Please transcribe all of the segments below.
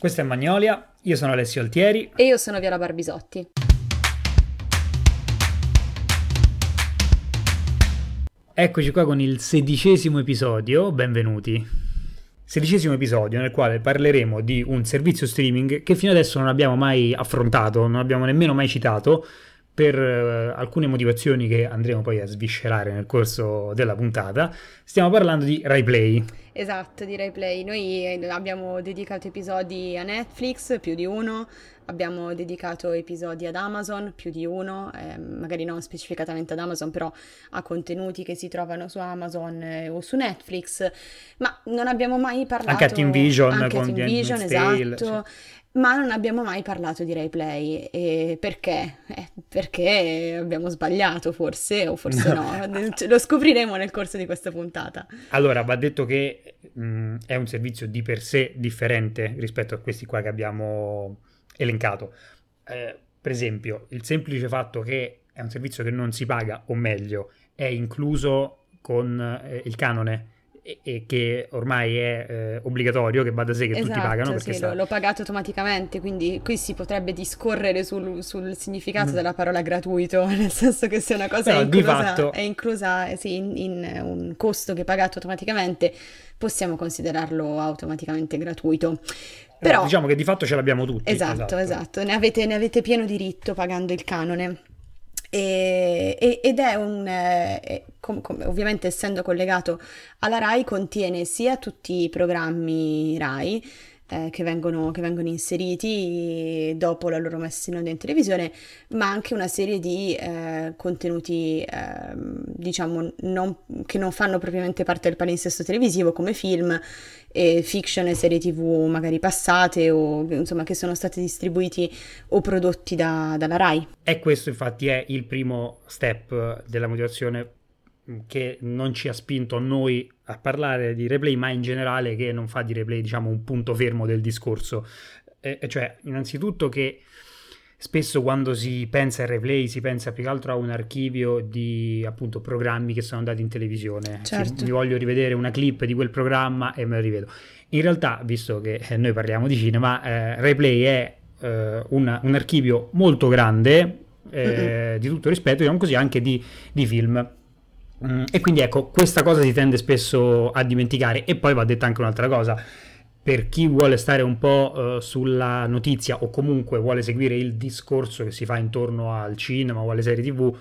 Questo è Magnolia, io sono Alessio Altieri. E io sono Viola Barbisotti. Eccoci qua con il sedicesimo episodio, benvenuti. Sedicesimo episodio nel quale parleremo di un servizio streaming che fino adesso non abbiamo mai affrontato, non abbiamo nemmeno mai citato, per uh, alcune motivazioni che andremo poi a sviscerare nel corso della puntata. Stiamo parlando di RaiPlay. Esatto, di RaiPlay. Noi eh, abbiamo dedicato episodi a Netflix, più di uno, abbiamo dedicato episodi ad Amazon, più di uno, eh, magari non specificatamente ad Amazon, però a contenuti che si trovano su Amazon eh, o su Netflix, ma non abbiamo mai parlato... Anche a Team Vision, anche con a Team Vision, esatto. Cioè ma non abbiamo mai parlato di RaiPlay. E perché? Eh, perché abbiamo sbagliato, forse, o forse no. no. Lo scopriremo nel corso di questa puntata. Allora, va detto che mh, è un servizio di per sé differente rispetto a questi qua che abbiamo elencato. Eh, per esempio, il semplice fatto che è un servizio che non si paga, o meglio, è incluso con eh, il canone e, che ormai è eh, obbligatorio, che va da sé che esatto, tutti pagano. Sì, sta... l'ho pagato automaticamente, quindi qui si potrebbe discorrere sul, sul significato mm. della parola gratuito, nel senso che se una cosa Però, è inclusa, fatto... è inclusa eh, sì, in, in, un costo che è pagato automaticamente, possiamo considerarlo automaticamente gratuito. Però, diciamo che di fatto ce l'abbiamo tutti. Esatto, esatto, esatto. Ne, avete, ne avete pieno diritto pagando il canone. E, ed è un, eh, com, com, ovviamente essendo collegato alla RAI, contiene sia tutti i programmi RAI eh, che, vengono, che, vengono, inseriti dopo la loro messa in onda in televisione, ma anche una serie di eh, contenuti, eh, diciamo, non, che non fanno propriamente parte del palinsesto televisivo, come film, e fiction e serie tv magari passate o insomma che sono stati distribuiti o prodotti da, dalla RAI. E questo infatti è il primo step della motivazione che non ci ha spinto a noi a parlare di replay, ma in generale che non fa di replay, diciamo, un punto fermo del discorso. E, cioè, innanzitutto che spesso quando si pensa a replay si pensa più che altro a un archivio di appunto programmi che sono andati in televisione. Certo. Mi voglio rivedere una clip di quel programma e me lo rivedo. In realtà, visto che noi parliamo di cinema, eh, replay è eh, una, un archivio molto grande eh, di tutto rispetto, diciamo così, anche di, di film e quindi ecco, questa cosa si tende spesso a dimenticare. E poi va detta anche un'altra cosa. Per chi vuole stare un po' uh, sulla notizia o comunque vuole seguire il discorso che si fa intorno al cinema o alle serie tv,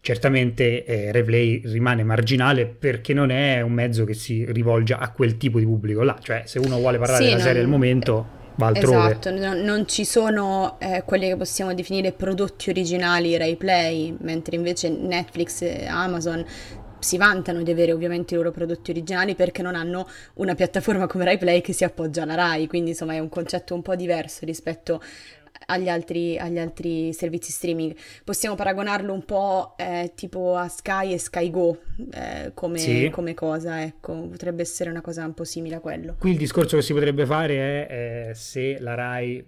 certamente eh, Replay rimane marginale perché non è un mezzo che si rivolge a quel tipo di pubblico là. Cioè, se uno vuole parlare sì, della non... serie del momento va altrove. Esatto, non, non ci sono eh, quelli che possiamo definire prodotti originali Rai Play, mentre invece Netflix e Amazon si vantano di avere ovviamente i loro prodotti originali perché non hanno una piattaforma come Rai Play che si appoggia alla Rai, quindi insomma è un concetto un po' diverso rispetto agli altri, agli altri servizi streaming. Possiamo paragonarlo un po' eh, tipo a Sky e Sky Go eh, come, sì. come, cosa, ecco, potrebbe essere una cosa un po' simile a quello. Qui il discorso che si potrebbe fare è eh, se la RAI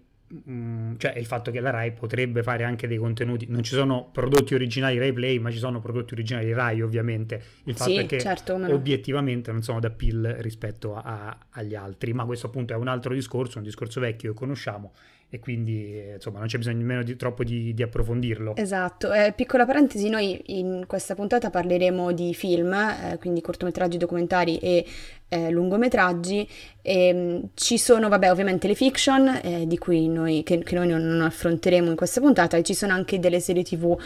mm, cioè il fatto che la Rai potrebbe fare anche dei contenuti, non ci sono prodotti originali Rai Play, ma ci sono prodotti originali Rai ovviamente. Il fatto sì, è che certo, obiettivamente non sono da pill rispetto a, a, agli altri, ma questo appunto è un altro discorso, un discorso vecchio che conosciamo e quindi insomma non c'è bisogno nemmeno di, troppo di, di approfondirlo. Esatto, eh, piccola parentesi, noi in questa puntata parleremo di film, eh, quindi cortometraggi, documentari e eh, lungometraggi. E, ehm, ci sono, vabbè, ovviamente le fiction, eh, di cui noi, che, che, noi non affronteremo in questa puntata, e ci sono anche delle serie tv.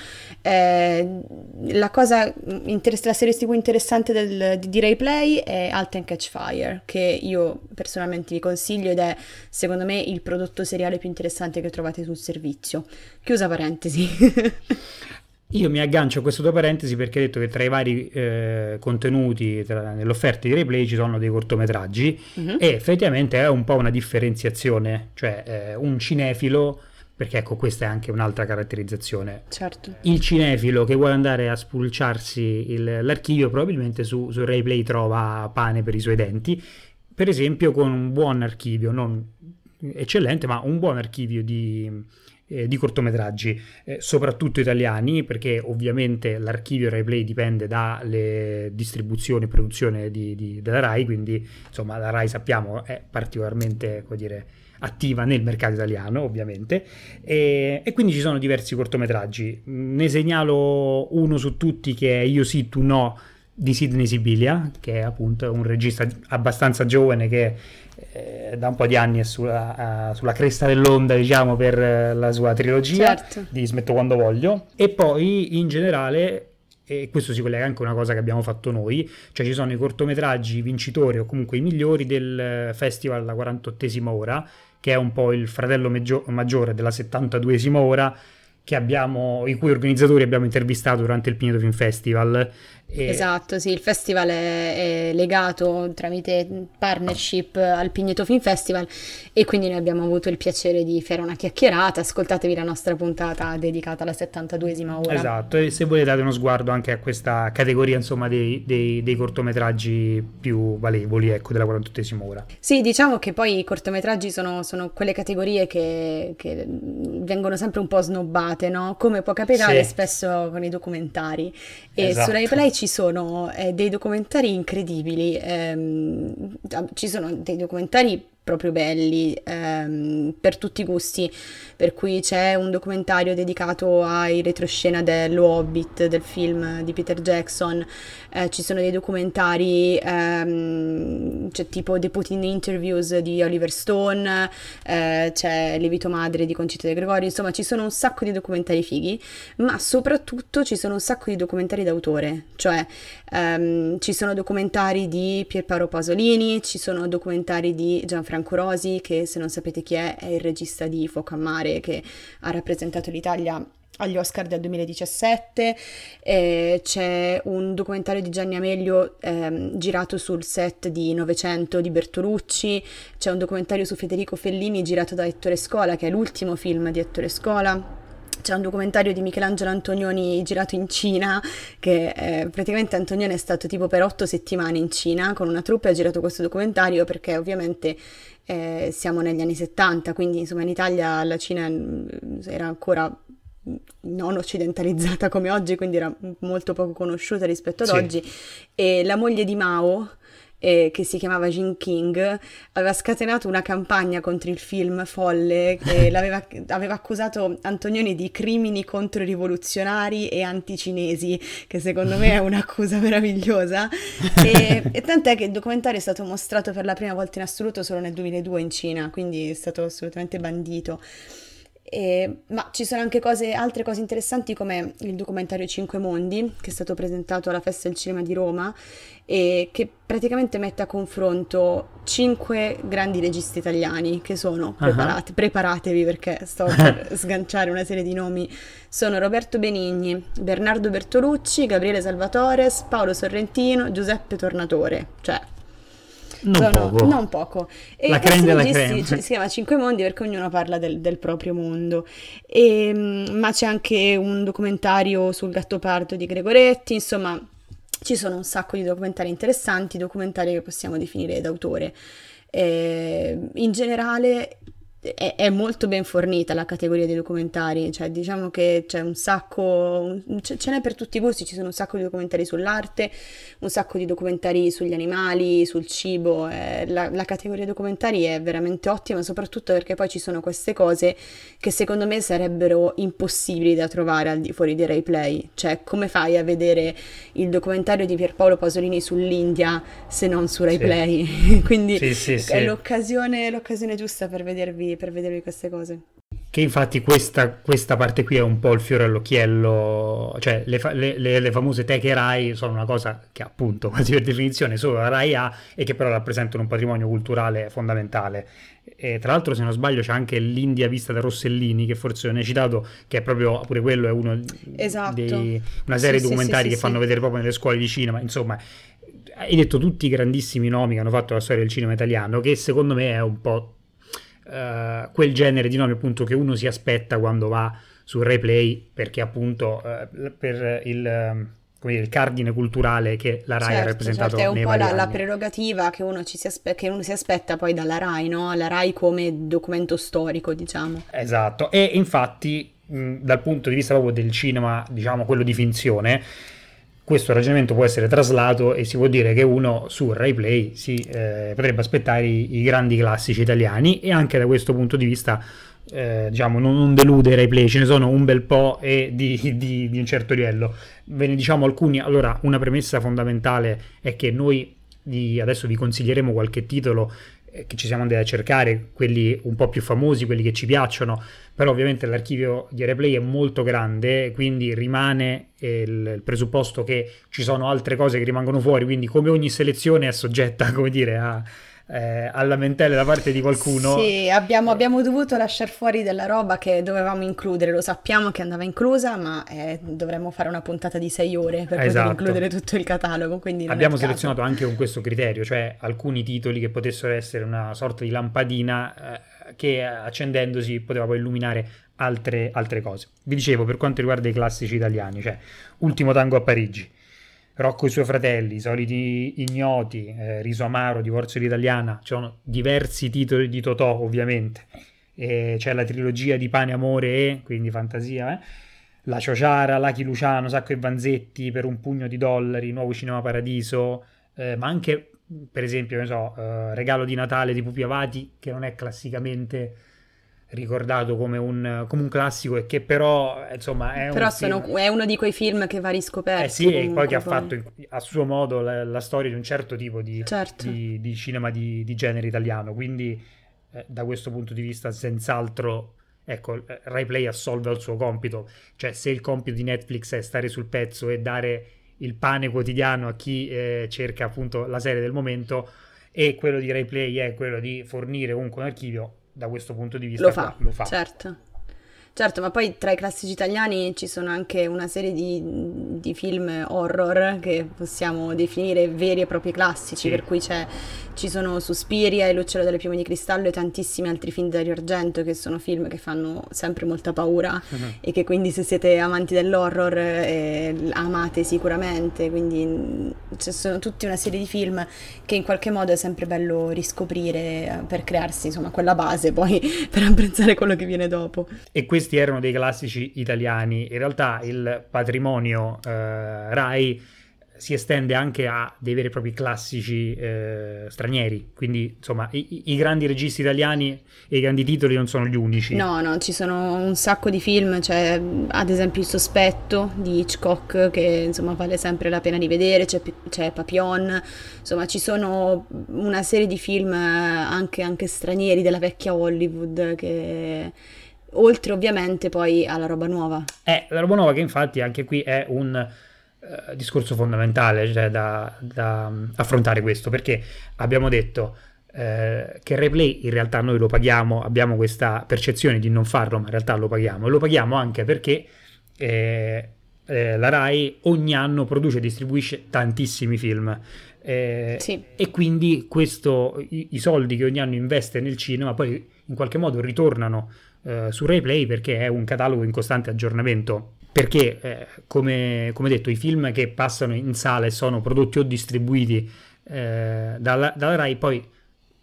Eh, la cosa, interess- la serie tv interessante del, di, di Ray Play è Alt and Catch Fire, che io personalmente vi consiglio ed è secondo me il prodotto seriale più interessante che trovate sul servizio. Chiusa parentesi. Io mi aggancio a queste due parentesi perché hai detto che tra i vari eh, contenuti tra, nell'offerta di replay ci sono dei cortometraggi uh-huh. e effettivamente è un po' una differenziazione, cioè eh, un cinefilo, perché ecco questa è anche un'altra caratterizzazione. Certo. Il cinefilo che vuole andare a spulciarsi il, l'archivio probabilmente su, su replay trova pane per i suoi denti, per esempio con un buon archivio, non eccellente, ma un buon archivio di eh, di cortometraggi, eh, soprattutto italiani, perché ovviamente l'archivio RaiPlay dipende dalle distribuzioni e produzione di, di, della RAI, quindi insomma la RAI sappiamo è particolarmente, come dire, attiva nel mercato italiano, ovviamente, e, e, quindi ci sono diversi cortometraggi. Ne segnalo uno su tutti che è Io sì, tu no di Sidney Sibilia, che è appunto un regista abbastanza giovane che eh, da un po' di anni è sulla, uh, sulla cresta dell'onda, diciamo, per uh, la sua trilogia certo. di Smetto quando voglio. E poi in generale e questo si collega anche a una cosa che abbiamo fatto noi, cioè ci sono i cortometraggi vincitori o comunque i migliori del festival La 48esima ora, che è un po' il fratello meggio- maggiore della 72esima ora, abbiamo, i cui organizzatori abbiamo intervistato durante il Pineto Film Festival e... Esatto, sì, il festival è, è, legato tramite partnership al Pigneto Film Festival e quindi noi abbiamo avuto il piacere di fare una chiacchierata, ascoltatevi la nostra puntata dedicata alla 72esima ora. Esatto, e se volete date uno sguardo anche a questa categoria insomma dei, dei, dei cortometraggi più valevoli ecco, della 48esima ora. Sì, diciamo che poi i cortometraggi sono, sono quelle categorie che, che, vengono sempre un po' snobbate, no? Come può capitare sì. spesso con i documentari. E esatto. su Rai Play ci sono eh, dei documentari incredibili, ehm, ci sono dei documentari proprio belli ehm, per tutti i gusti, per cui c'è un documentario dedicato ai retroscena dello Hobbit, del film di Peter Jackson, eh, ci sono dei documentari, ehm, c'è tipo The Putin Interviews di Oliver Stone, eh, c'è Levito Madre di Concita De Gregorio, insomma ci sono un sacco di documentari fighi, ma soprattutto ci sono un sacco di documentari d'autore, cioè ehm, ci sono documentari di Pierpaolo Pasolini, ci sono documentari di Gianfranco Franco Rosi, che se non sapete chi è, è il regista di Fuoco a Mare, che ha rappresentato l'Italia agli Oscar del 2017, eh, c'è un documentario di Gianni Amelio ehm, girato sul set di Novecento di Bertolucci, c'è un documentario su Federico Fellini girato da Ettore Scola, che è l'ultimo film di Ettore Scola. C'è un documentario di Michelangelo Antonioni girato in Cina, che eh, praticamente Antonioni è stato tipo per otto settimane in Cina con una troupe ha girato questo documentario perché ovviamente eh, siamo negli anni 70, quindi insomma in Italia la Cina mm, era ancora non occidentalizzata come oggi, quindi era molto poco conosciuta rispetto ad sì. oggi. E la moglie di Mao, eh, che si chiamava Jin King, aveva scatenato una campagna contro il film folle che aveva accusato Antonioni di crimini controrivoluzionari e anticinesi, che secondo me è un'accusa meravigliosa. E, e tant'è che il documentario è stato mostrato per la prima volta in assoluto solo nel 2002 in Cina, quindi è stato assolutamente bandito. E, ma ci sono anche cose, altre cose interessanti come il documentario Cinque Mondi, che è stato presentato alla Festa del Cinema di Roma e che praticamente mette a confronto cinque grandi registi italiani che sono, preparati, uh-huh. preparatevi perché sto per sganciare una serie di nomi, sono Roberto Benigni, Bernardo Bertolucci, Gabriele Salvatores, Paolo Sorrentino, Giuseppe Tornatore, cioè non sono, poco. Non poco. E la creme della creme. Si chiama Cinque Mondi perché ognuno parla del, del proprio mondo. E, ehm, ma c'è anche un documentario sul gattopardo di Gregoretti, insomma ci sono un sacco di documentari interessanti, documentari che possiamo definire d'autore. E, in generale è, è, molto ben fornita la categoria dei documentari, cioè diciamo che c'è un sacco, ce, ce n'è per tutti i gusti, ci sono un sacco di documentari sull'arte, un sacco di documentari sugli animali, sul cibo, eh, la, la, categoria documentari è veramente ottima, soprattutto perché poi ci sono queste cose che secondo me sarebbero impossibili da trovare al di fuori dei replay, cioè come fai a vedere il documentario di Pierpaolo Pasolini sull'India se non su replay? Sì. Quindi sì, sì, è l'occasione, l'occasione giusta per vedervi per vedervi queste cose. Che infatti questa, questa, parte qui è un po' il fiore all'occhiello, cioè le, fa- le, le, le, famose teche RAI sono una cosa che appunto quasi per definizione solo la RAI ha e che però rappresentano un patrimonio culturale fondamentale. E tra l'altro se non sbaglio c'è anche l'India vista da Rossellini che forse non hai citato, che è proprio pure quello è uno esatto. dei, una serie sì, di documentari sì, sì, che fanno vedere proprio nelle scuole di cinema, insomma hai detto tutti i grandissimi nomi che hanno fatto la storia del cinema italiano che secondo me è un po' uh, quel genere di nomi appunto che uno si aspetta quando va sul replay perché appunto uh, per il, dire, il, cardine culturale che la RAI certo, ha rappresentato certo, è un po' la, la, prerogativa che uno, si aspe- che uno, si aspetta poi dalla RAI, no? La RAI come documento storico, diciamo. Esatto, e infatti mh, dal punto di vista proprio del cinema, diciamo quello di finzione, questo ragionamento può essere traslato e si può dire che uno su Rai Play si eh, potrebbe aspettare i, i, grandi classici italiani e anche da questo punto di vista eh, diciamo non, non delude Rai Play, ce ne sono un bel po' e di, di, di, un certo livello. Ve ne diciamo alcuni, allora una premessa fondamentale è che noi di, adesso vi consiglieremo qualche titolo che ci siamo andati a cercare, quelli un po' più famosi, quelli che ci piacciono, però ovviamente l'archivio di replay è molto grande, quindi rimane il, il, presupposto che ci sono altre cose che rimangono fuori, quindi come ogni selezione è soggetta, come dire, a, eh, a lamentele da parte di qualcuno. Sì, abbiamo, abbiamo dovuto lasciare fuori della roba che dovevamo includere, lo sappiamo che andava inclusa, ma eh, dovremmo fare una puntata di sei ore per esatto. poter includere tutto il catalogo. abbiamo selezionato anche con questo criterio, cioè alcuni titoli che potessero essere una sorta di lampadina eh, che accendendosi poteva poi illuminare altre, altre cose. Vi dicevo, per quanto riguarda i classici italiani, cioè Ultimo tango a Parigi, Rocco e i suoi fratelli, i soliti ignoti, eh, Riso Amaro, Divorzio l'italiana, ci sono diversi titoli di Totò ovviamente, e c'è la trilogia di Pane, Amore e, quindi fantasia, eh? La Ciociara, Lachi Luciano, Sacco e Vanzetti per un pugno di dollari, Nuovo Cinema Paradiso, eh, ma anche per esempio, so, eh, Regalo di Natale di Pupi Avati, che non è classicamente ricordato come un, come un, classico e che però insomma è, però un sono, è uno di quei film che va riscoperto eh sì e poi che ha fatto a suo modo la, la, storia di un certo tipo di, certo. di, di cinema di, di, genere italiano. Quindi eh, da questo punto di vista senz'altro ecco Rai Play assolve al suo compito. Cioè se il compito di Netflix è stare sul pezzo e dare il pane quotidiano a chi eh, cerca appunto la serie del momento e quello di Rai Play è quello di fornire comunque un archivio da questo punto di vista lo fa, lo fa. certo. Certo, ma poi tra i classici italiani ci sono anche una serie di, di film horror che possiamo definire veri e propri classici, sì. per cui ci sono Suspiria e L'uccello delle piume di cristallo e tantissimi altri film di Argento che sono film che fanno sempre molta paura uh-huh. e che quindi se siete amanti dell'horror eh, amate sicuramente, quindi mm, ci sono tutta una serie di film che in qualche modo è sempre bello riscoprire eh, per crearsi insomma quella base poi per apprezzare quello che viene dopo. E questo questi erano dei classici italiani. In realtà il patrimonio eh, Rai si estende anche a dei veri e propri classici eh, stranieri, quindi insomma i, i, grandi registi italiani e i grandi titoli non sono gli unici. No, no, ci sono un sacco di film, c'è ad esempio Il sospetto di Hitchcock che insomma vale sempre la pena di vedere, c'è, c'è Papillon, insomma ci sono una serie di film anche, anche stranieri della vecchia Hollywood che oltre ovviamente poi alla roba nuova. Eh, la roba nuova che infatti anche qui è un uh, discorso fondamentale cioè da, da um, affrontare questo, perché abbiamo detto uh, che il replay in realtà noi lo paghiamo, abbiamo questa percezione di non farlo, ma in realtà lo paghiamo, e lo paghiamo anche perché... Eh, eh, la RAI ogni anno produce e distribuisce tantissimi film. Eh, sì. E quindi questo, i, i, soldi che ogni anno investe nel cinema poi in qualche modo ritornano eh, su RaiPlay perché è un catalogo in costante aggiornamento. Perché, eh, come, come, detto, i film che passano in sala e sono prodotti o distribuiti eh, dalla, dalla, Rai poi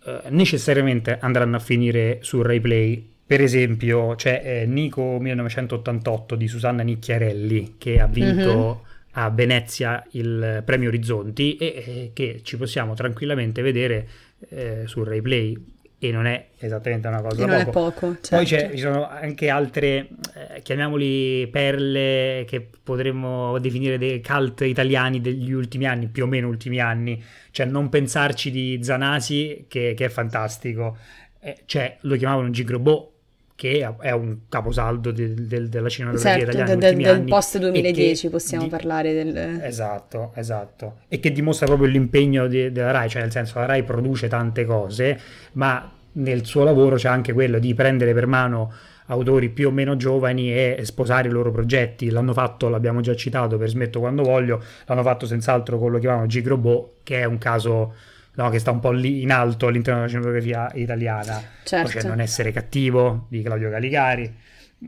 eh, necessariamente andranno a finire su RaiPlay. Per esempio, c'è eh, Nico 1988 di Susanna Nicchiarelli che ha vinto. Mm-hmm a Venezia il premio Orizzonti e, e, che ci possiamo tranquillamente vedere eh, su RaiPlay e non è esattamente una cosa e non poco. è poco certo. poi ci sono anche altre eh, chiamiamoli perle che potremmo definire dei cult italiani degli ultimi anni più o meno ultimi anni cioè non pensarci di Zanasi che, che è fantastico eh, cioè lo chiamavano Gigrobot che è un caposaldo del, del, della cinematografia certo, italiana del, del post 2010 possiamo di... parlare del... esatto, esatto e che dimostra proprio l'impegno di, della RAI cioè nel senso la RAI produce tante cose ma nel suo lavoro c'è anche quello di prendere per mano autori più o meno giovani e sposare i loro progetti. L'hanno fatto, l'abbiamo già citato per Smetto quando voglio, l'hanno fatto senz'altro con lo chiamano Gigrobot, che è un caso no, che sta un po' lì in alto all'interno della cinematografia italiana. Certo. Poi c'è Non essere cattivo di Claudio Caligari,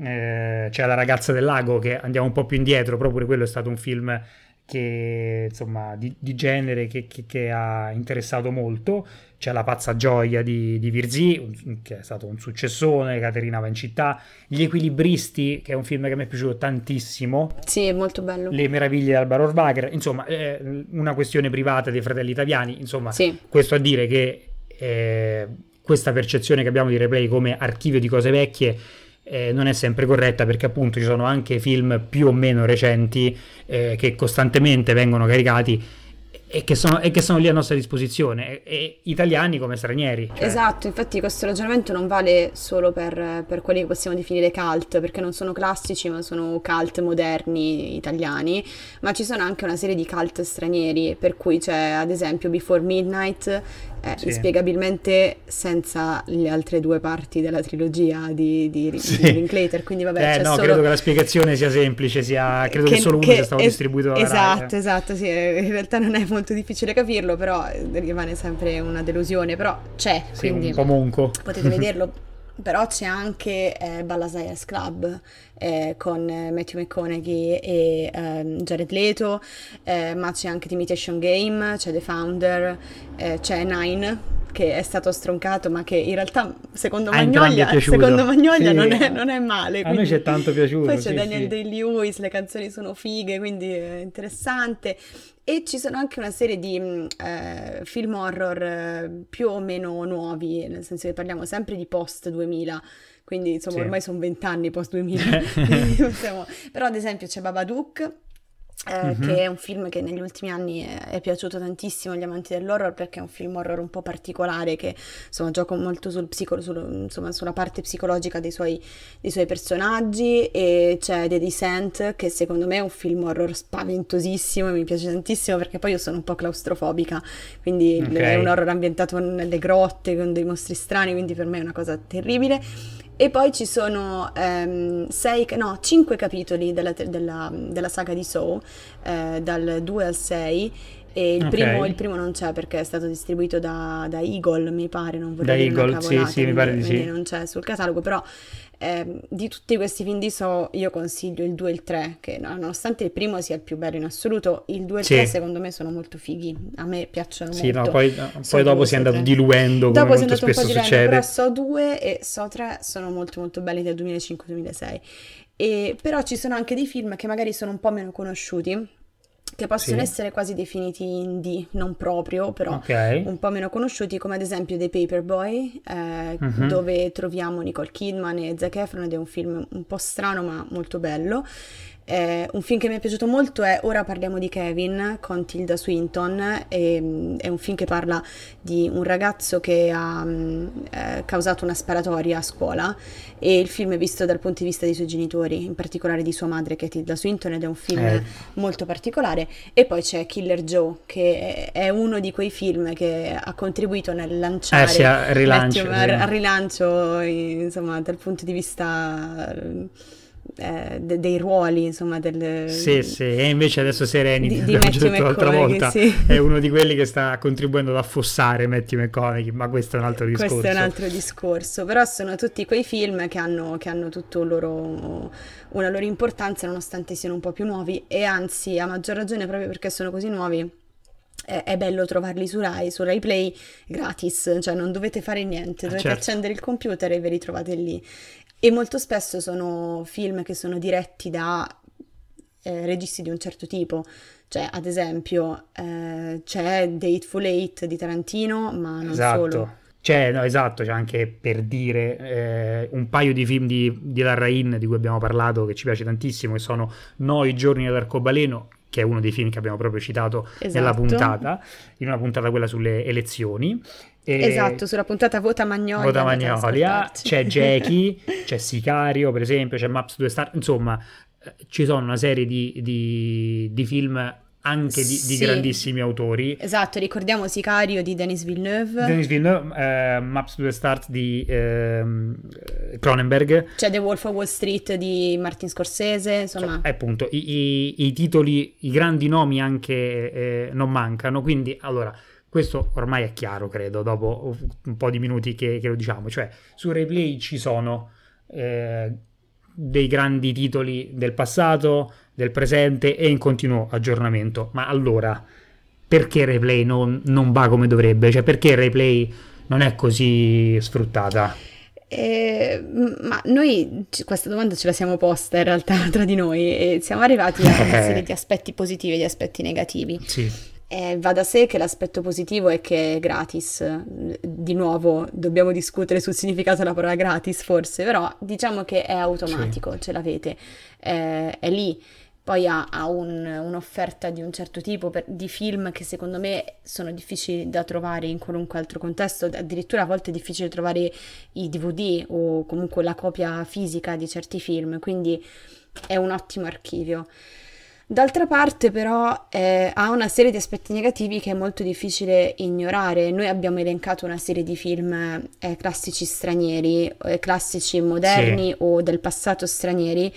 eh, c'è La ragazza del lago che andiamo un po' più indietro, pure quello è stato un film che, insomma, di, di genere che, che, che, ha interessato molto. C'è La pazza gioia di, di Virzì, che è stato un successone, Caterina va in città. Gli equilibristi, che è un film che mi è piaciuto tantissimo. Sì, è molto bello. Le meraviglie di Alvaro Orbacher. Insomma, una questione privata dei fratelli italiani. Insomma, sì. questo a dire che eh, questa percezione che abbiamo di replay come archivio di cose vecchie eh, non è sempre corretta perché appunto ci sono anche film più o meno recenti eh, che costantemente vengono caricati e che, sono, e che, sono, lì a nostra disposizione, e, e italiani come stranieri. Cioè. Esatto, infatti questo ragionamento non vale solo per, per, quelli che possiamo definire cult, perché non sono classici, ma sono cult moderni italiani, ma ci sono anche una serie di cult stranieri, per cui c'è ad esempio Before Midnight, eh, sì. inspiegabilmente senza le altre due parti della trilogia di, di, sì. di Linklater. Quindi, vabbè, eh, no, solo... credo che la spiegazione sia semplice, sia... credo che, che solo uno sia stato es- distribuito Esatto, Rai. esatto, sì, in realtà non è molto difficile capirlo, però rimane sempre una delusione, però c'è, sì, quindi un po' monco. potete vederlo. Però c'è anche eh, Ballasaias Club eh, con Matthew McConaughey e eh, Jared Leto, eh, ma c'è anche The Imitation Game, c'è The Founder, eh, c'è Nine che è stato stroncato ma che in realtà secondo a Magnolia, secondo Magnolia sì. non, è, non, è, male. A noi ci è tanto piaciuto. Poi c'è sì, Daniel sì. Day-Lewis, le canzoni sono fighe, quindi è interessante. E ci sono anche una serie di mm, eh, film horror eh, più o meno nuovi, nel senso che parliamo sempre di post 2000 quindi insomma sì. ormai sono vent'anni post 2000 però ad esempio c'è Babadook eh, mm-hmm. che è un film che negli ultimi anni è, è, piaciuto tantissimo agli amanti dell'horror perché è un film horror un po' particolare che insomma gioca molto sul psico, sul, insomma, sulla parte psicologica dei suoi, dei suoi, personaggi e c'è The Descent che secondo me è un film horror spaventosissimo e mi piace tantissimo perché poi io sono un po' claustrofobica quindi okay. è un horror ambientato nelle grotte con dei mostri strani quindi per me è una cosa terribile e poi ci sono um, sei, no, cinque capitoli della, della, della saga di Saw, eh, dal 2 al 6. E il, okay. primo, il, primo, non c'è perché è stato distribuito da, da Eagle, mi pare, non vorrei da dire Eagle, sì, sì, mi pare di sì. non c'è sul catalogo, però eh, di tutti questi film di So io consiglio il 2 e il 3 che nonostante il primo sia il più bello in assoluto il 2 e il sì. 3 secondo me sono molto fighi a me piacciono sì, molto no, poi, poi dopo si è andato 3. diluendo dopo come molto spesso diluendo, succede però So 2 e So 3 sono molto molto belli del 2005-2006 e, però ci sono anche dei film che magari sono un po' meno conosciuti che possono sì. essere quasi definiti indie, non proprio, però okay. un po' meno conosciuti, come ad esempio The Paperboy, eh, uh-huh. dove troviamo Nicole Kidman e Zac Efron ed è un film un po' strano ma molto bello. Eh, un film che mi è piaciuto molto è Ora parliamo di Kevin con Tilda Swinton, e, mm, è un film che parla di un ragazzo che ha mm, eh, causato una sparatoria a scuola e il film è visto dal punto di vista dei suoi genitori, in particolare di sua madre che è Tilda Swinton ed è un film eh. molto particolare e poi c'è Killer Joe che è uno di quei film che ha contribuito nel lanciare eh, sì, al rilancio, al rilancio insomma dal punto di vista eh, de- dei ruoli, insomma, del... Sì, sì, e invece adesso Serenity, di, di detto l'altra volta, sì. è uno di quelli che sta contribuendo ad affossare Matthew McConaughey, ma questo è un altro discorso. Questo è un altro discorso, però sono tutti quei film che hanno, che hanno tutto loro, una loro importanza nonostante siano un po' più nuovi e anzi, a maggior ragione proprio perché sono così nuovi, è bello trovarli su Rai, su Rai Play gratis, cioè non dovete fare niente, dovete certo. accendere il computer e ve li trovate lì. E molto spesso sono film che sono diretti da eh, registi di un certo tipo. Cioè, ad esempio, eh, c'è Dateful Eight di Tarantino, ma non esatto. solo. C'è, no, esatto, c'è anche per dire eh, un paio di film di, di Larrain di cui abbiamo parlato che ci piace tantissimo, che sono Noi giorni dell'arcobaleno, che è uno dei film che abbiamo proprio citato esatto. nella puntata, in una puntata quella sulle elezioni. E esatto, sulla puntata Vota Magnolia. Vota Magnolia, c'è Jackie, c'è Sicario per esempio, c'è Maps 2 Star, insomma eh, ci sono una serie di, di, di film anche di, sì. di, grandissimi autori. Esatto, ricordiamo Sicario di Denis Villeneuve. Denis Villeneuve, eh, Maps to the Start di eh, Cronenberg. C'è The Wolf of Wall Street di Martin Scorsese, insomma. Cioè, appunto, i, i, i, titoli, i grandi nomi anche eh, non mancano, quindi allora questo ormai è chiaro, credo, dopo un po' di minuti che, che lo diciamo. Cioè, su Replay ci sono eh, dei grandi titoli del passato, del presente e in continuo aggiornamento. Ma allora, perché Replay non, non va come dovrebbe? Cioè, perché Replay non è così sfruttata? Eh, ma noi questa domanda ce la siamo posta in realtà tra di noi e siamo arrivati a una serie di aspetti positivi e di aspetti negativi. Sì. Eh, va da sé che l'aspetto positivo è che è gratis. Di nuovo, dobbiamo discutere sul significato della parola gratis, forse, però diciamo che è automatico, sì. ce l'avete, eh, è lì. Poi ha, ha un, un'offerta di un certo tipo per, di film che secondo me sono difficili da trovare in qualunque altro contesto, addirittura a volte è difficile trovare i DVD o comunque la copia fisica di certi film, quindi è un ottimo archivio. D'altra parte però eh, ha una serie di aspetti negativi che è molto difficile ignorare. Noi abbiamo elencato una serie di film eh, classici stranieri, eh, classici moderni sì. o del passato stranieri,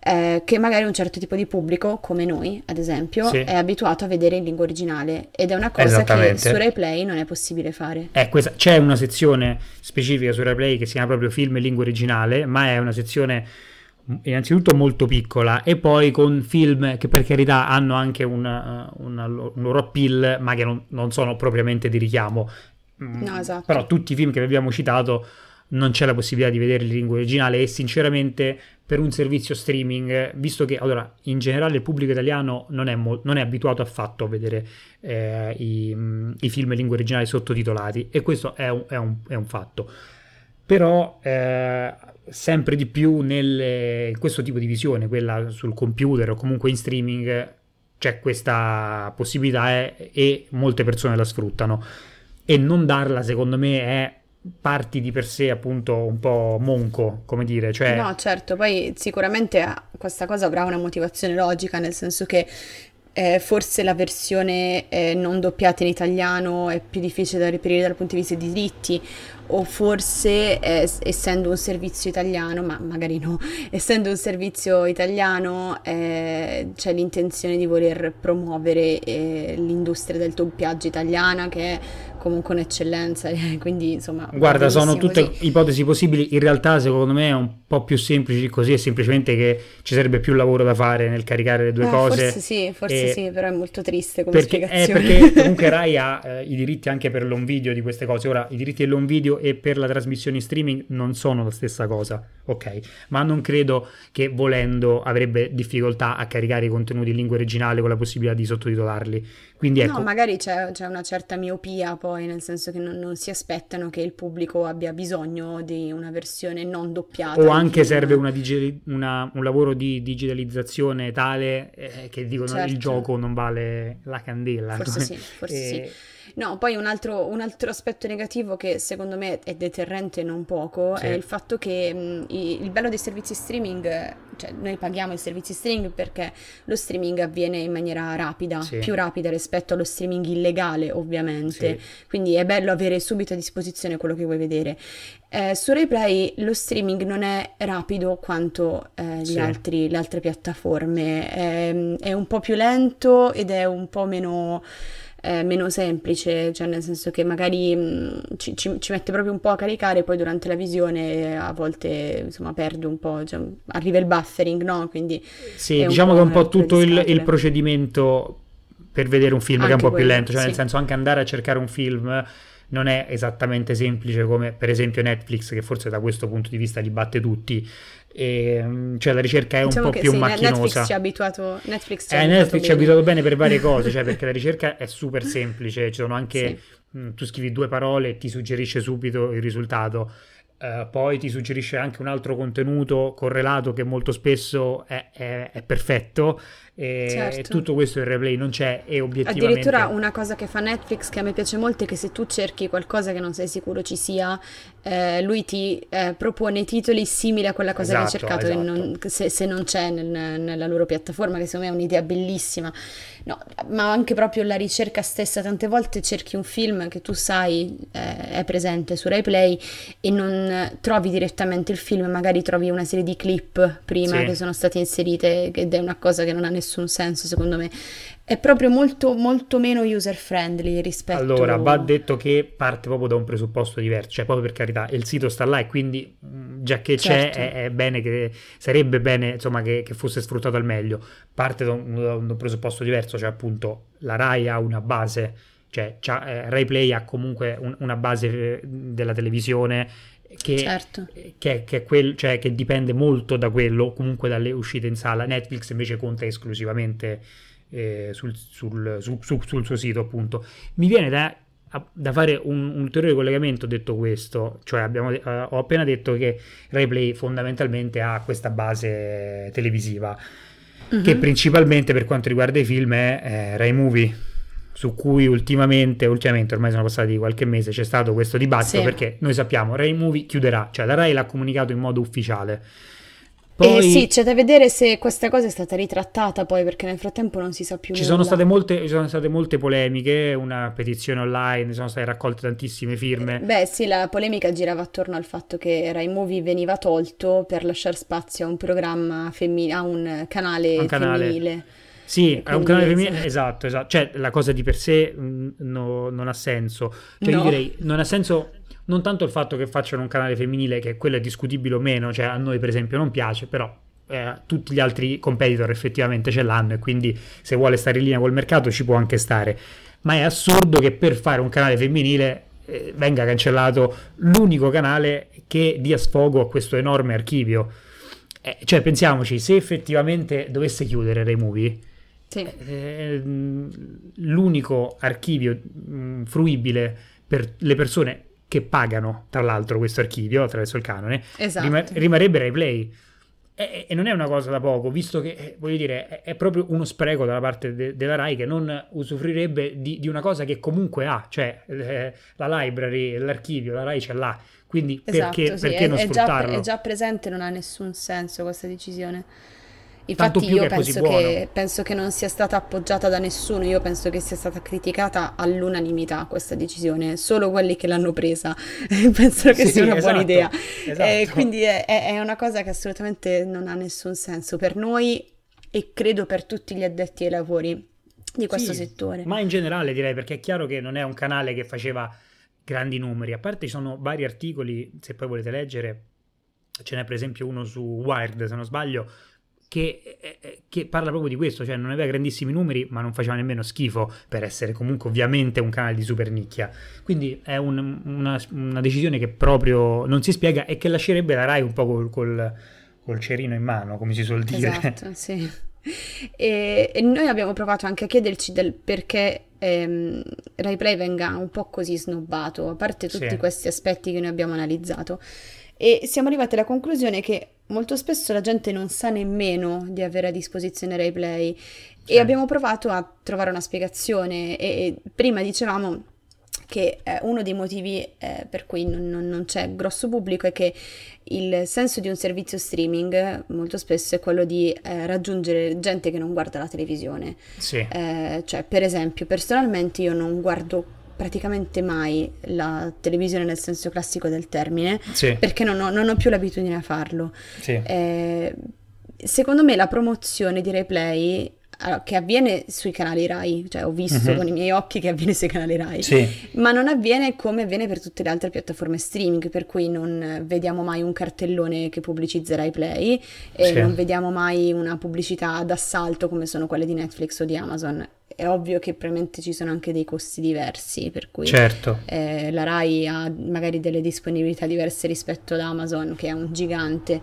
eh, che magari un certo tipo di pubblico, come noi ad esempio, sì. è abituato a vedere in lingua originale ed è una cosa che su RaiPlay non è possibile fare. Eh, questa, c'è una sezione specifica su RaiPlay che si chiama proprio film in lingua originale, ma è una sezione innanzitutto molto piccola e poi con film che per carità hanno anche una, uh, una, un loro appeal ma che non, non, sono propriamente di richiamo mm, no, esatto. però tutti i film che abbiamo citato non c'è la possibilità di vederli in lingua originale e sinceramente per un servizio streaming, visto che allora in generale il pubblico italiano non è, mo- non è abituato affatto a vedere eh, i, mm, i, film in lingua originale sottotitolati e questo è un, è un, è un fatto però eh, sempre di più nel, in questo tipo di visione, quella sul computer o comunque in streaming, c'è questa possibilità eh, e molte persone la sfruttano. E non darla, secondo me, è parti di per sé appunto un po' monco, come dire, cioè... No, certo, poi sicuramente questa cosa avrà una motivazione logica, nel senso che eh, forse la versione eh, non doppiata in italiano è più difficile da reperire dal punto di vista dei diritti, o forse eh, essendo un servizio italiano, ma magari no, essendo un servizio italiano eh, c'è l'intenzione di voler promuovere eh, l'industria del doppiaggio italiana che è comunque un'eccellenza, quindi insomma... Guarda, sono tutte così. ipotesi possibili, in realtà secondo me è un po' più semplice così, è semplicemente che ci sarebbe più lavoro da fare nel caricare le due eh, cose. Forse sì, forse e... sì, però è molto triste come perché, spiegazione. perché comunque Rai ha eh, i diritti anche per l'on video di queste cose, ora i diritti dell'on video e per la trasmissione in streaming non sono la stessa cosa, ok? Ma non credo che volendo avrebbe difficoltà a caricare i contenuti in lingua originale con la possibilità di sottotitolarli. Quindi ecco. No, magari c'è, c'è una certa miopia poi, nel senso che non, non, si aspettano che il pubblico abbia bisogno di una versione non doppiata. O anche serve una digi- una, un lavoro di digitalizzazione tale eh, che dicono certo. il gioco non vale la candela. Forse sì, forse e... sì. No, poi un altro, un altro, aspetto negativo che secondo me è deterrente non poco sì. è il fatto che mh, il bello dei servizi streaming, cioè noi paghiamo i servizi streaming perché lo streaming avviene in maniera rapida, sì. più rapida rispetto allo streaming illegale ovviamente, sì. quindi è bello avere subito a disposizione quello che vuoi vedere. Eh, su RaiPlay lo streaming non è rapido quanto eh, altri, le altre piattaforme, è, ehm, è un po' più lento ed è un po' meno eh, meno semplice, cioè nel senso che magari mh, mm, ci, ci, ci, mette proprio un po' a caricare, poi durante la visione a volte insomma perde un po', cioè, arriva il buffering, no? Quindi sì, diciamo che è un po' tutto il, il, procedimento per vedere un film anche che è un po' quello, più lento, cioè sì. nel senso anche andare a cercare un film non è esattamente semplice come per esempio Netflix che forse da questo punto di vista li batte tutti e, mm, cioè la ricerca è diciamo un po' più sì, macchinosa Netflix ci ha abituato Netflix ci, eh, Netflix ci ha abituato bene per varie cose cioè perché la ricerca è super semplice ci sono anche sì. mh, mm, tu scrivi due parole e ti suggerisce subito il risultato. Uh, poi ti suggerisce anche un altro contenuto correlato che molto spesso è, è, è perfetto e, certo. tutto questo in replay non c'è e obiettivamente addirittura una cosa che fa Netflix che a me piace molto è che se tu cerchi qualcosa che non sei sicuro ci sia eh, lui ti eh, propone titoli simili a quella cosa esatto, che hai esatto, cercato esatto. non, se, se, non c'è nel, nella loro piattaforma che secondo me è un'idea bellissima no, ma anche proprio la ricerca stessa tante volte cerchi un film che tu sai eh, è presente su RaiPlay e non trovi direttamente il film, magari trovi una serie di clip prima Sì. che sono state inserite ed è una cosa che non ha nessun senso secondo me. È proprio molto, molto meno user friendly rispetto Allora, va detto che parte proprio da un presupposto diverso, cioè proprio per carità, il sito sta là e quindi mh, già che c'è Certo. è, è bene che sarebbe bene insomma che, che fosse sfruttato al meglio. Parte da un, da un presupposto diverso, cioè appunto la Rai ha una base, cioè eh, Rai Play ha comunque un- una base eh, della televisione che, Certo. che, che quel- cioè, che dipende molto da quello, comunque dalle uscite in sala. Netflix invece conta esclusivamente eh, sul, sul- su- su- sul suo sito, appunto. Mi viene da, da fare un, un ulteriore collegamento detto questo, cioè abbiamo, eh, ho appena detto che RaiPlay fondamentalmente ha questa base televisiva, che Mhm. principalmente per quanto riguarda i film è eh, Rai Movie su cui ultimamente, ultimamente, ormai sono passati qualche mese, c'è stato questo dibattito Sì. perché noi sappiamo Rai Movie chiuderà, cioè la Rai l'ha comunicato in modo ufficiale. E Poi sì, c'è da vedere se questa cosa è stata ritrattata poi, perché nel frattempo non si sa più ci sono state molte, ci sono state molte polemiche, una petizione online, sono state raccolte tantissime firme. Beh, sì, la polemica girava attorno al fatto che Rai Movie veniva tolto per lasciare spazio a un programma femminile, a un canale Un canale. femminile. Sì, è un canale femminile, sì. esatto, esatto. Cioè, la cosa di per sé mh, no- non ha senso. Cioè, io No. direi, non ha senso non tanto il fatto che facciano un canale femminile, che quello è discutibile o meno, cioè a noi per esempio non piace, però eh, tutti gli altri competitor effettivamente ce l'hanno e quindi se vuole stare in linea col mercato ci può anche stare. Ma è assurdo che per fare un canale femminile eh, venga cancellato l'unico canale che dia sfogo a questo enorme archivio. Eh, cioè, pensiamoci, se effettivamente dovesse chiudere Rai Movie, Sì. eh, l'unico archivio mh, fruibile per le persone che pagano, tra l'altro, questo archivio attraverso il canone, Esatto. rima- rimarrebbe Rai Play. E, e non è una cosa da poco, visto che, eh, voglio dire, è, è proprio uno spreco dalla parte de- della Rai che non usufruirebbe di, di una cosa che comunque ha, cioè eh, la library, l'archivio, la Rai ce l'ha. Quindi perché, Esatto, sì, perché è, non è già, sfruttarlo? è già presente, non ha nessun senso questa decisione. Infatti io penso che, penso che non sia stata appoggiata da nessuno, io penso che sia stata criticata all'unanimità questa decisione, solo quelli che l'hanno presa pensano che Sì, sia una esatto, buona idea. esatto. Eh, quindi è, è- è una cosa che assolutamente non ha nessun senso per noi e credo per tutti gli addetti ai lavori di questo Sì, settore. Ma in generale direi perché è chiaro che non è un canale che faceva grandi numeri, a parte ci sono vari articoli, se poi volete leggere, ce n'è per esempio uno su Wired, se non sbaglio, che, eh, eh, che parla proprio di questo, cioè non aveva grandissimi numeri, ma non faceva nemmeno schifo per essere comunque ovviamente un canale di super nicchia. Quindi è un- una, una decisione che proprio non si spiega e che lascerebbe la Rai un po' col, col- col cerino in mano, come si suol dire. Esatto, sì. E, e noi abbiamo provato anche a chiederci del perché ehm, Rai Play venga un po' così snobbato, a parte tutti Sì. questi aspetti che noi abbiamo analizzato. E siamo arrivati alla conclusione che molto spesso la gente non sa nemmeno di avere a disposizione Rai Play Sì. e abbiamo provato a trovare una spiegazione e, e prima dicevamo che eh, uno dei motivi eh, per cui non, non- non c'è grosso pubblico è che il senso di un servizio streaming molto spesso è quello di eh, raggiungere gente che non guarda la televisione. Sì. Eh, cioè, per esempio, personalmente io non guardo praticamente mai la televisione nel senso classico del termine Sì, perché non ho, non ho più l'abitudine a farlo. sì. Eh, secondo me la promozione di Replay eh, che avviene sui canali Rai, cioè ho visto Mhm. con i miei occhi che avviene sui canali Rai, Sì. ma non avviene come avviene per tutte le altre piattaforme streaming, per cui non vediamo mai un cartellone che pubblicizza Rai Play e Sì. non vediamo mai una pubblicità d'assalto come sono quelle di Netflix o di Amazon. È ovvio che probabilmente ci sono anche dei costi diversi, per cui Certo. eh, la Rai ha magari delle disponibilità diverse rispetto ad Amazon, che è un gigante.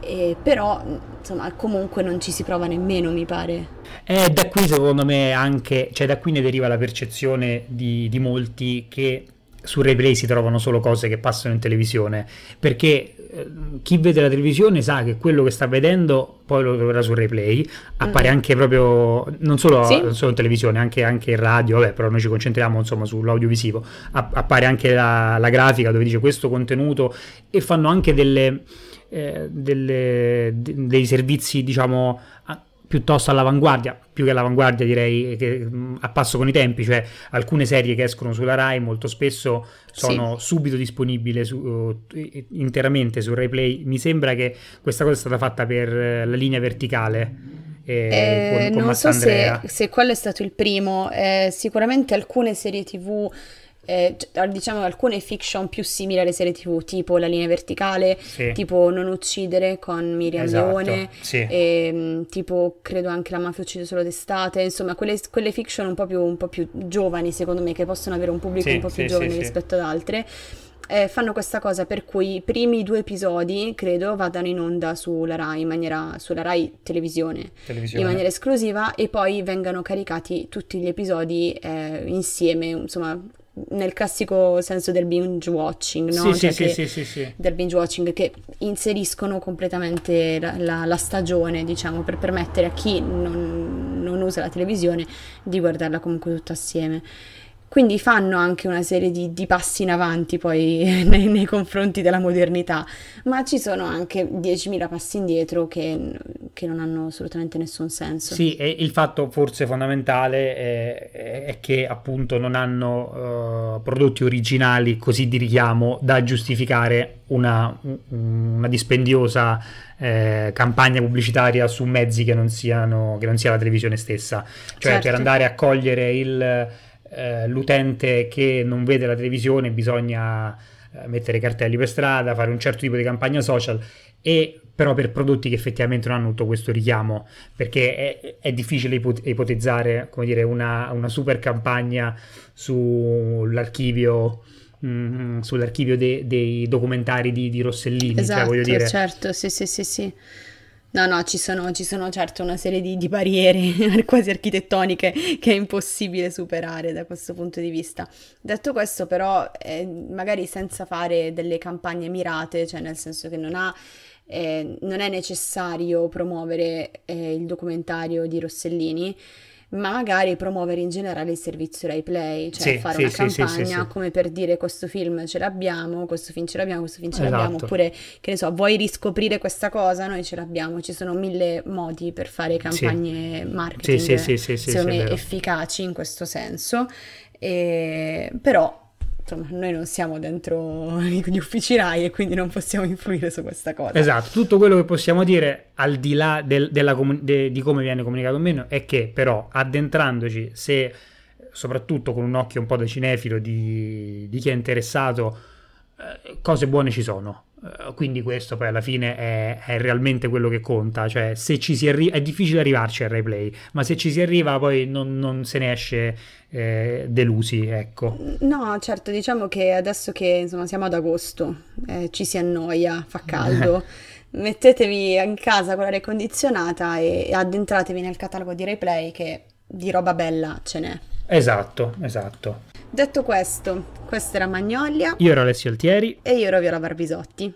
Eh, però, insomma, comunque non ci si prova nemmeno, mi pare. E da qui secondo me anche, cioè da qui ne deriva la percezione di, di molti che su replay si trovano solo cose che passano in televisione, perché eh, chi vede la televisione sa che quello che sta vedendo poi lo troverà su replay, appare Mm. anche proprio, non solo, Sì. non solo in televisione, anche, anche in radio, vabbè, però noi ci concentriamo insomma sull'audiovisivo, App- appare anche la, la grafica dove dice questo contenuto e fanno anche delle, eh, delle- de- dei servizi diciamo a- piuttosto all'avanguardia, più che all'avanguardia direi che mm, a passo con i tempi, cioè alcune serie che escono sulla Rai molto spesso sono sì. subito disponibili su, uh, interamente su Rai Play. Mi sembra che questa cosa è stata fatta per uh, la linea verticale. Eh, eh, con, con non so se, se, quello è stato il primo, eh, sicuramente alcune serie tv eh, diciamo alcune fiction più simili alle serie tv, tipo La linea verticale, sì. tipo Non uccidere con Miriam esatto, Leone, sì. e, ehm, tipo credo anche La mafia uccide solo d'estate, insomma quelle, quelle fiction un po, più, un po' più giovani secondo me, che possono avere un pubblico sì, un po' più giovane rispetto ad altre. Eh, fanno questa cosa per cui i primi due episodi, credo, vadano in onda sulla Rai, in maniera, sulla Rai televisione, televisione. in maniera esclusiva e poi vengano caricati tutti gli episodi eh, insieme, insomma, nel classico senso del binge watching, no? Sì, cioè sì, sì, sì, sì, Del binge watching che inseriscono completamente la, la, la stagione, diciamo, per permettere a chi non, non usa la televisione di guardarla comunque tutta assieme. Quindi fanno anche una serie di, di passi in avanti poi nei, nei, confronti della modernità, ma ci sono anche 10.000 passi indietro che, che, non hanno assolutamente nessun senso. Sì, e il fatto forse fondamentale è, è che appunto non hanno uh, prodotti originali così di richiamo da giustificare una, una dispendiosa eh, campagna pubblicitaria su mezzi che non, siano, che non sia la televisione stessa. Cioè certo. per andare a cogliere il eh, l'utente che non vede la televisione bisogna eh, mettere cartelli per strada, fare un certo tipo di campagna social e però per prodotti che effettivamente non hanno tutto questo richiamo perché è, è difficile ipot- ipotizzare come dire, una, una super campagna sull'archivio mm, sull'archivio de- dei documentari di, di Rossellini cioè, esatto, cioè, dire. certo sì sì sì sì No, no, ci sono, ci sono certo una serie di, di, barriere quasi architettoniche che è impossibile superare da questo punto di vista. Detto questo, però, eh, magari senza fare delle campagne mirate, cioè nel senso che non ha eh, non è necessario promuovere eh, il documentario di Rossellini, ma magari promuovere in generale il servizio Rai Play, cioè sì, fare sì, una campagna sì, come per dire questo film ce l'abbiamo, questo film ce l'abbiamo, questo film ce esatto. l'abbiamo, oppure che ne so, vuoi riscoprire questa cosa? Noi ce l'abbiamo, ci sono mille modi per fare campagne marketing, secondo me efficaci in questo senso, e, però noi non siamo dentro gli uffici RAI e quindi non possiamo influire su questa cosa. Esatto, tutto quello che possiamo dire al di là del, comun- de- di come viene comunicato o meno è che però addentrandoci, se soprattutto con un occhio un po' da cinefilo di, di chi è interessato, eh, cose buone ci sono. Uh, quindi questo poi alla fine è, è, realmente quello che conta, cioè se ci si arriva è difficile arrivarci al replay, ma se ci si arriva poi non, non se ne esce eh, delusi, ecco. No, certo, diciamo che adesso che insomma siamo ad agosto, eh, ci si annoia, fa caldo. mettetevi in casa con l'aria condizionata e addentratevi nel catalogo di replay che di roba bella ce n'è. Esatto, esatto. Detto questo, questa era Magnolia. Io ero Alessio Altieri. E io ero Viola Barbisotti.